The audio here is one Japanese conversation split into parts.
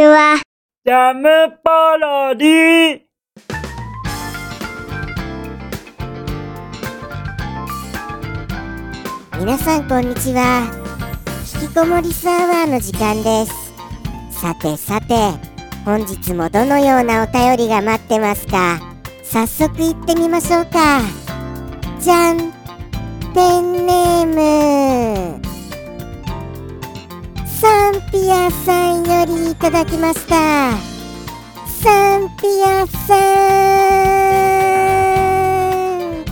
ちは。ジャムパロディ。皆さんこんにちは。引きこもりサーバーの時間です。さてさて本日もどのようなお便りが待ってますか？早速行ってみましょうか。じゃんペンネームサンピアさんよりいただきました。サンピアさん。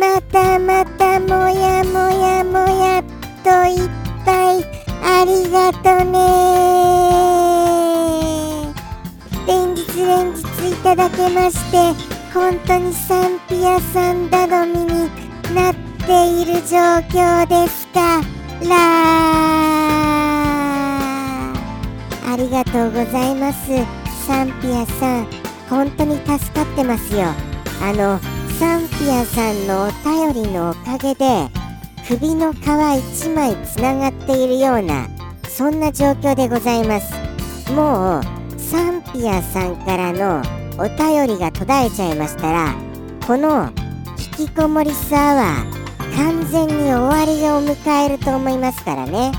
またまたもやもやもやっといっぱいありがとね。連日連日いただけまして本当にサンピアさん頼みになっている状況ですから。ありがとうございます。サンピアさん本当に助かってますよ。あのサンピアさんのお便りのおかげで首の皮一枚つながっているようなそんな状況でございます。もうサンピアさんからのお便りが途絶えちゃいましたらこの引きこもりスアワー完全に終わりを迎えると思いますからね。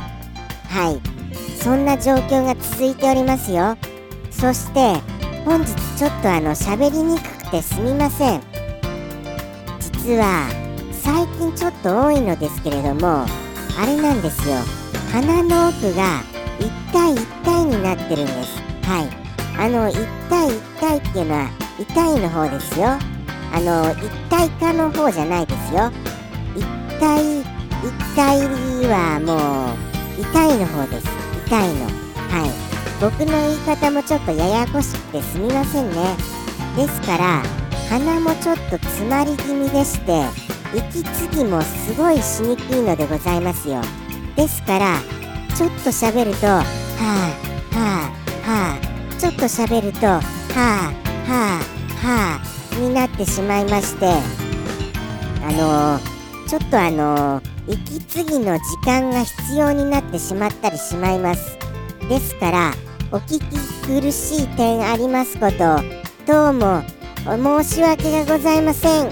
はい。そんな状況が続いておりますよ。そして本日ちょっとあの喋りにくくてすみません。実は最近ちょっと多いのですけれどもあれなんですよ。鼻の奥が一体一体になってるんです。はい。あの一体一体っていうのは痛いの方ですよ。あの一体化の方じゃないですよ。一体一体はもう痛いの方です。痛いの。はい。僕の言い方もちょっとややこしくてすみませんね。ですから鼻もちょっと詰まり気味でして息継ぎもすごいしにくいのでございますよ。ですからちょっと喋るとはあはあはあちょっと喋るとはあはあはあになってしまいましてあのー、ちょっとあのー、息継ぎの時間が必要になってしまったりしまいます。ですからお聞き苦しい点ありますことどうも申し訳がございません。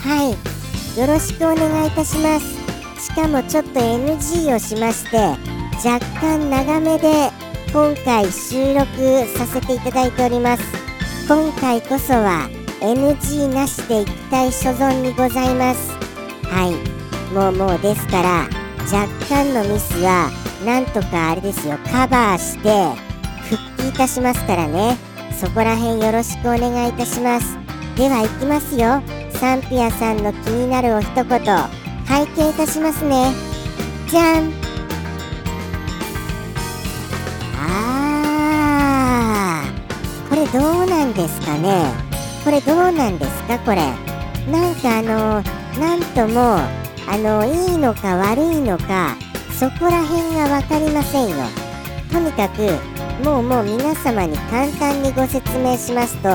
はいよろしくお願いいたします。しかもちょっと NG をしまして若干長めで今回収録させていただいております。今回こそは NG なしでいきたい所存にございます。はい。もうもうですから若干のミスはなんとかあれですよ。カバーして復帰いたしますからね。そこら辺よろしくお願いいたします。では行きますよ。サンピアさんの気になるお一言。拝見いたしますね。じゃん。あー。これどうなんですかね。これどうなんですか？これ。なんかあのなんともあのいいのか悪いのかそこら辺が分かりませんよ。とにかくもうもう皆様に簡単にご説明しますと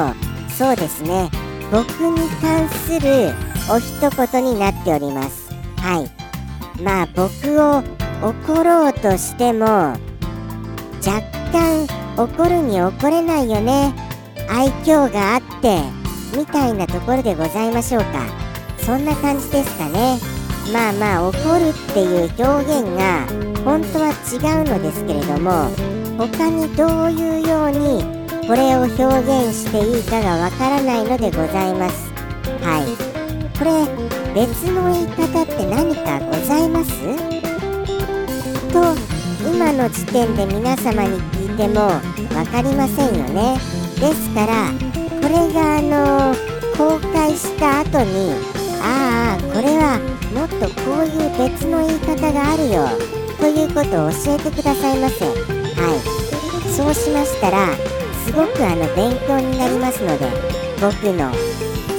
そうですね。僕に関するお一言になっております。はい。まあ僕を怒ろうとしても若干怒るに怒れないよね。愛嬌があってみたいなところでございましょうか。そんな感じですかね。まあまあ怒るっていう表現が本当は違うのですけれども他にどういうようにこれを表現していいかがわからないのでございます。はい。これ別の言い方って何かございます？と今の時点で皆様に聞いても分かりませんよね。ですからこれがあの公開した後にああこれはもっとこういう別の言い方があるよ。ということを教えてくださいませ。はい。そうしましたらすごくあの勉強になりますので僕の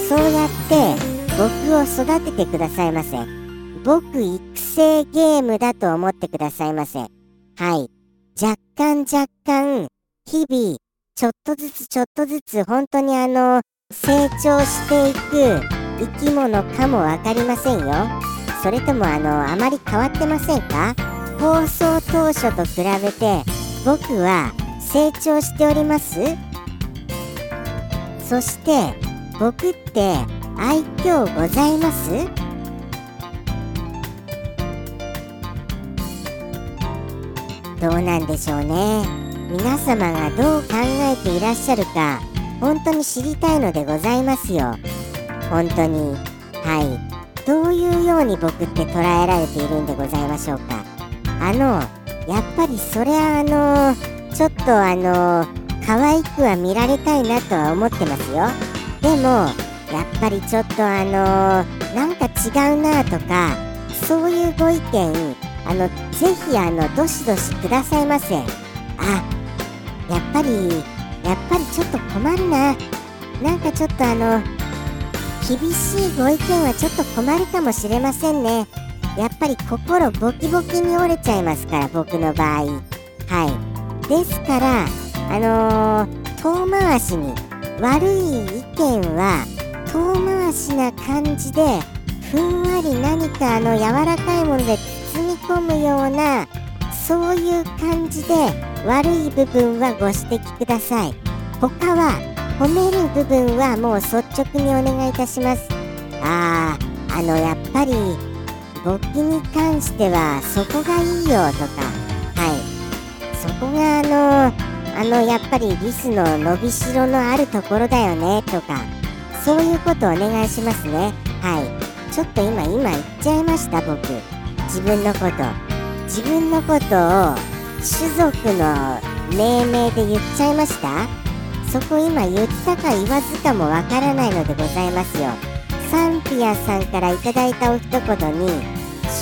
そうやって僕を育ててくださいませ。僕育成ゲームだと思ってくださいませ。はい。若干若干日々ちょっとずつちょっとずつ本当にあの成長していく生き物かも分かりませんよ。それともあのあまり変わってませんか？放送当初と比べて僕は成長しております？そして僕って愛嬌ございます？どうなんでしょうね。皆様がどう考えていらっしゃるか本当に知りたいのでございますよ。本当に。はい。どういうように僕って捉えられているんでございましょうか。あのやっぱりそれはあのちょっとあの可愛くは見られたいなとは思ってますよ。でもやっぱりちょっとあのなんか違うなとかそういうご意見あのぜひあのどしどしくださいませ。あやっぱりやっぱりちょっと困るな。なんかちょっとあの厳しいご意見はちょっと困るかもしれませんね。やっぱり心ボキボキに折れちゃいますから僕の場合。はい。ですからあのー、遠回しに悪い意見は遠回しな感じでふんわり何かあの柔らかいもので包み込むようなそういう感じで悪い部分はご指摘ください。他は褒める部分はもう率直にお願いいたします。あああのやっぱり簿記に関してはそこがいいよとか。はい。そこがあのあのやっぱりリスの伸びしろのあるところだよねとか。そういうことお願いしますね。はい。ちょっと今今言っちゃいました僕。自分のこと。自分のことを種族の命名で言っちゃいました？そこ今言ったか言わずかもわからないのでございますよ。サンピアさんからいただいたお一言に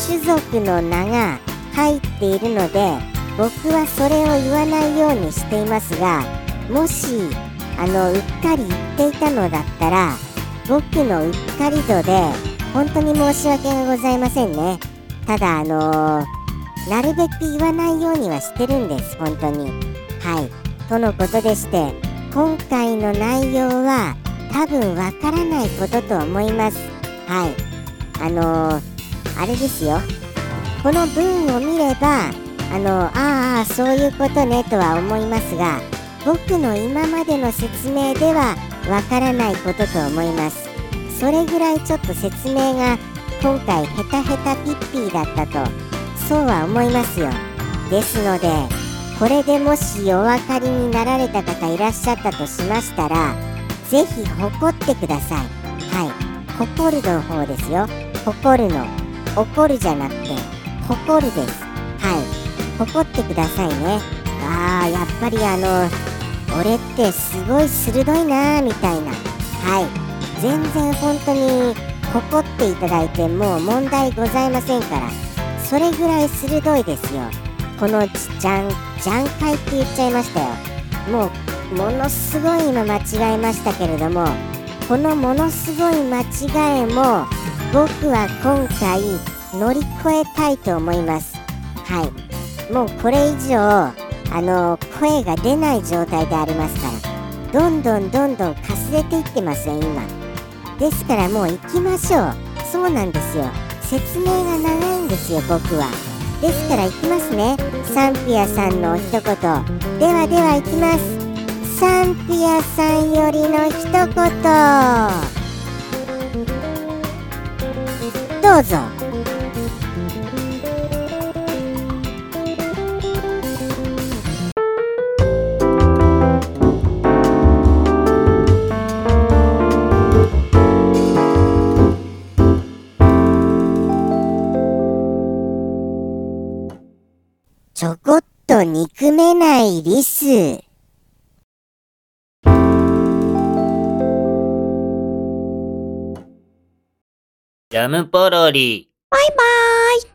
種族の名が入っているので僕はそれを言わないようにしていますがもしあのうっかり言っていたのだったら僕のうっかり度で本当に申し訳がございませんね。ただあのー、なるべく言わないようにはしてるんです本当に。はい。とのことでして今回の内容は多分わからないことと思います。はい。あのー、あれですよ。この文を見ればあのああそういうことねとは思いますが僕の今までの説明ではわからないことと思います。それぐらいちょっと説明が今回ヘタヘタピッピーだったとそうは思いますよ。ですのでこれでもしお分かりになられた方いらっしゃったとしましたらぜひ誇ってください。はい。誇るの方ですよ。誇るの。怒るじゃなくて誇るです。はい。誇ってくださいね。ああやっぱりあの俺ってすごい鋭いなーみたいな。はい。全然本当に誇っていただいてもう問題ございませんから。それぐらい鋭いですよ。このじゃんじゃんかいって言っちゃいましたよ。もうものすごい今間違えましたけれどもこのものすごい間違えも僕は今回乗り越えたいと思います。はい。もうこれ以上あの声が出ない状態でありますからどんどんどんどんかすれていってますよ今。ですからもう行きましょう。そうなんですよ。説明が長いんですよ僕は。ですから行きますね。サンピアさんの一言。ではでは行きます。サンピアさんよりの一言。どうぞ。ちょこっと憎めないリス。ジャムポロリ。バイバーイ。